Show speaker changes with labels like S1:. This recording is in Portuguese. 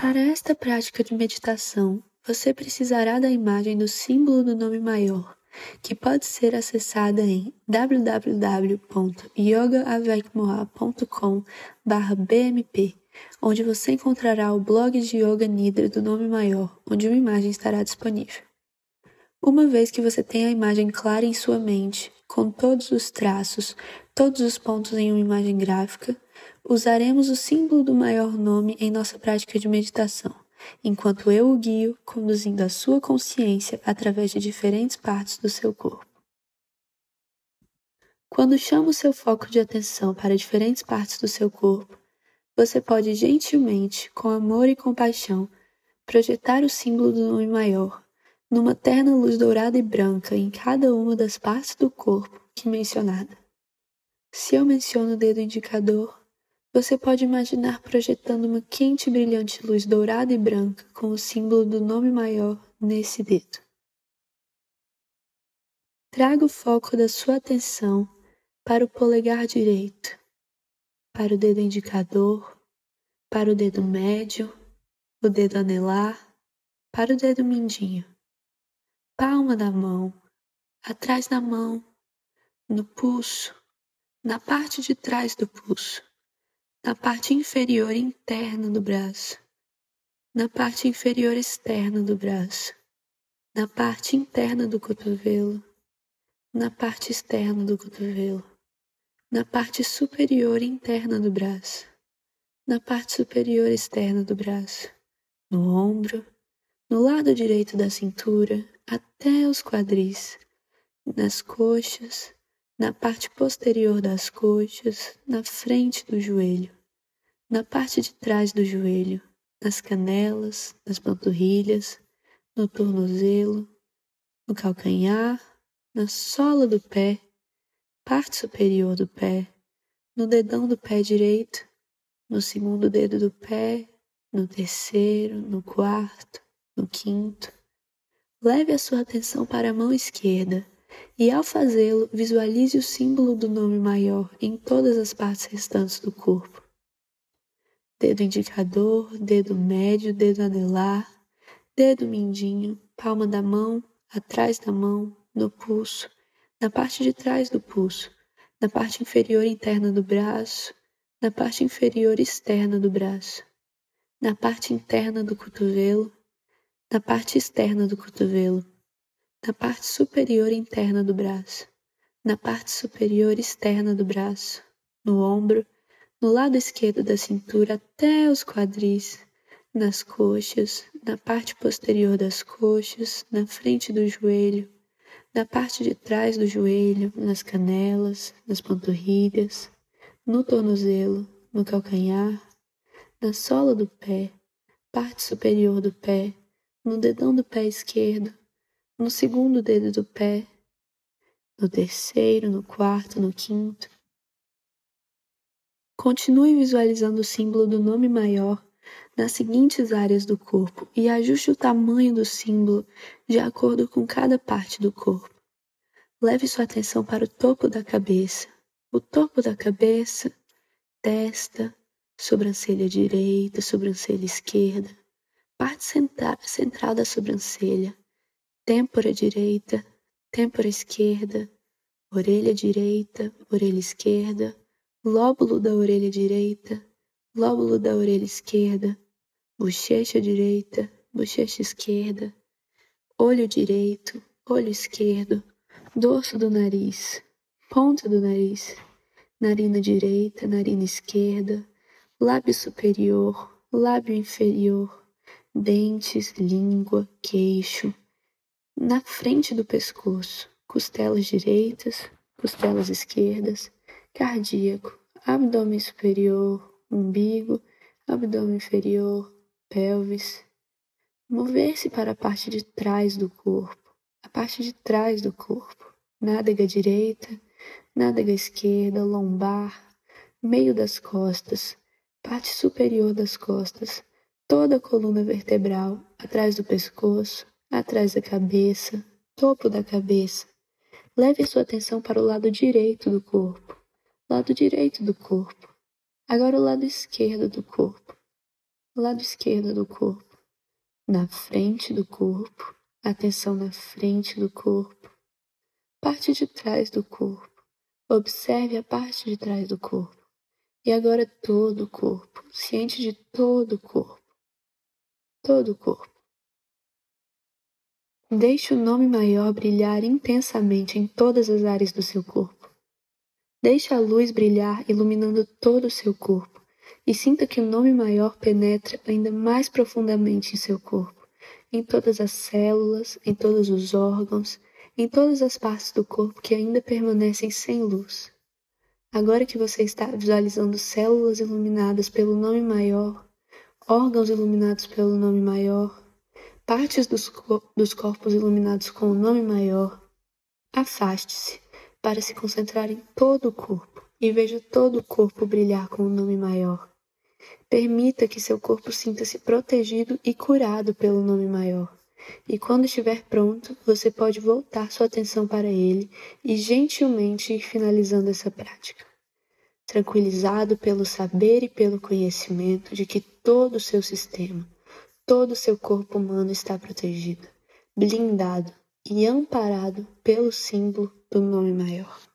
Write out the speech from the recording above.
S1: Para esta prática de meditação, você precisará da imagem do símbolo do nome maior, que pode ser acessada em www.yogaavekmoa.com/bmp, onde você encontrará o blog de Yoga Nidra do nome maior, onde uma imagem estará disponível. Uma vez que você tem a imagem clara em sua mente, com todos os traços, todos os pontos em uma imagem gráfica, usaremos o símbolo do maior nome em nossa prática de meditação, enquanto eu o guio conduzindo a sua consciência através de diferentes partes do seu corpo. Quando chamo seu foco de atenção para diferentes partes do seu corpo, você pode gentilmente, com amor e compaixão, projetar o símbolo do nome maior numa terna luz dourada e branca em cada uma das partes do corpo que mencionada. Se eu menciono o dedo indicador, você pode imaginar projetando uma quente e brilhante luz dourada e branca com o símbolo do nome maior nesse dedo. Traga o foco da sua atenção para o polegar direito, para o dedo indicador, para o dedo médio, o dedo anelar, para o dedo mindinho palma da mão, atrás da mão, no pulso, na parte de trás do pulso, na parte inferior interna do braço, na parte inferior externa do braço, na parte interna do cotovelo, na parte externa do cotovelo, na parte superior interna do braço, na parte superior externa do braço, no ombro, no lado direito da cintura, até os quadris, nas coxas, na parte posterior das coxas, na frente do joelho, na parte de trás do joelho, nas canelas, nas panturrilhas, no tornozelo, no calcanhar, na sola do pé, parte superior do pé, no dedão do pé direito, no segundo dedo do pé, no terceiro, no quarto, no quinto, Leve a sua atenção para a mão esquerda e, ao fazê-lo, visualize o símbolo do nome maior em todas as partes restantes do corpo. Dedo indicador, dedo médio, dedo anelar, dedo mindinho, palma da mão, atrás da mão, no pulso, na parte de trás do pulso, na parte inferior interna do braço, na parte inferior externa do braço, na parte interna do cotovelo, na parte externa do cotovelo, na parte superior interna do braço, na parte superior externa do braço, no ombro, no lado esquerdo da cintura até os quadris, nas coxas, na parte posterior das coxas, na frente do joelho, na parte de trás do joelho, nas canelas, nas panturrilhas, no tornozelo, no calcanhar, na sola do pé, parte superior do pé, no dedão do pé esquerdo, no segundo dedo do pé, no terceiro, no quarto, no quinto. Continue visualizando o símbolo do nome maior nas seguintes áreas do corpo e ajuste o tamanho do símbolo de acordo com cada parte do corpo. Leve sua atenção para o topo da cabeça, o topo da cabeça, testa, sobrancelha direita, sobrancelha esquerda, parte central da sobrancelha, têmpora direita, têmpora esquerda, orelha direita, orelha esquerda, lóbulo da orelha direita, lóbulo da orelha esquerda, bochecha direita, bochecha esquerda, olho direito, olho esquerdo, dorso do nariz, ponta do nariz, narina direita, narina esquerda, lábio superior, lábio inferior, dentes, língua, queixo, na frente do pescoço, costelas direitas, costelas esquerdas, cardíaco, abdômen superior, umbigo, abdômen inferior, pelvis. Mover-se para a parte de trás do corpo, a parte de trás do corpo, nádega direita, nádega esquerda, lombar, meio das costas, parte superior das costas, toda a coluna vertebral, atrás do pescoço, atrás da cabeça, topo da cabeça. Leve sua atenção para o lado direito do corpo, lado direito do corpo. Agora o lado esquerdo do corpo, lado esquerdo do corpo, na frente do corpo, atenção na frente do corpo, parte de trás do corpo. Observe a parte de trás do corpo. E agora todo o corpo, ciente de todo o corpo. Todo o corpo. Deixe o nome maior brilhar intensamente em todas as áreas do seu corpo. Deixe a luz brilhar iluminando todo o seu corpo e sinta que o nome maior penetra ainda mais profundamente em seu corpo, em todas as células, em todos os órgãos, em todas as partes do corpo que ainda permanecem sem luz. Agora que você está visualizando células iluminadas pelo nome maior, órgãos iluminados pelo nome maior, partes dos, dos corpos iluminados com o nome maior, afaste-se para se concentrar em todo o corpo e veja todo o corpo brilhar com o nome maior. Permita que seu corpo sinta-se protegido e curado pelo nome maior. E quando estiver pronto, você pode voltar sua atenção para ele e gentilmente ir finalizando essa prática. Tranquilizado pelo saber e pelo conhecimento de que todo o seu sistema, todo o seu corpo humano está protegido, blindado e amparado pelo símbolo do nome maior.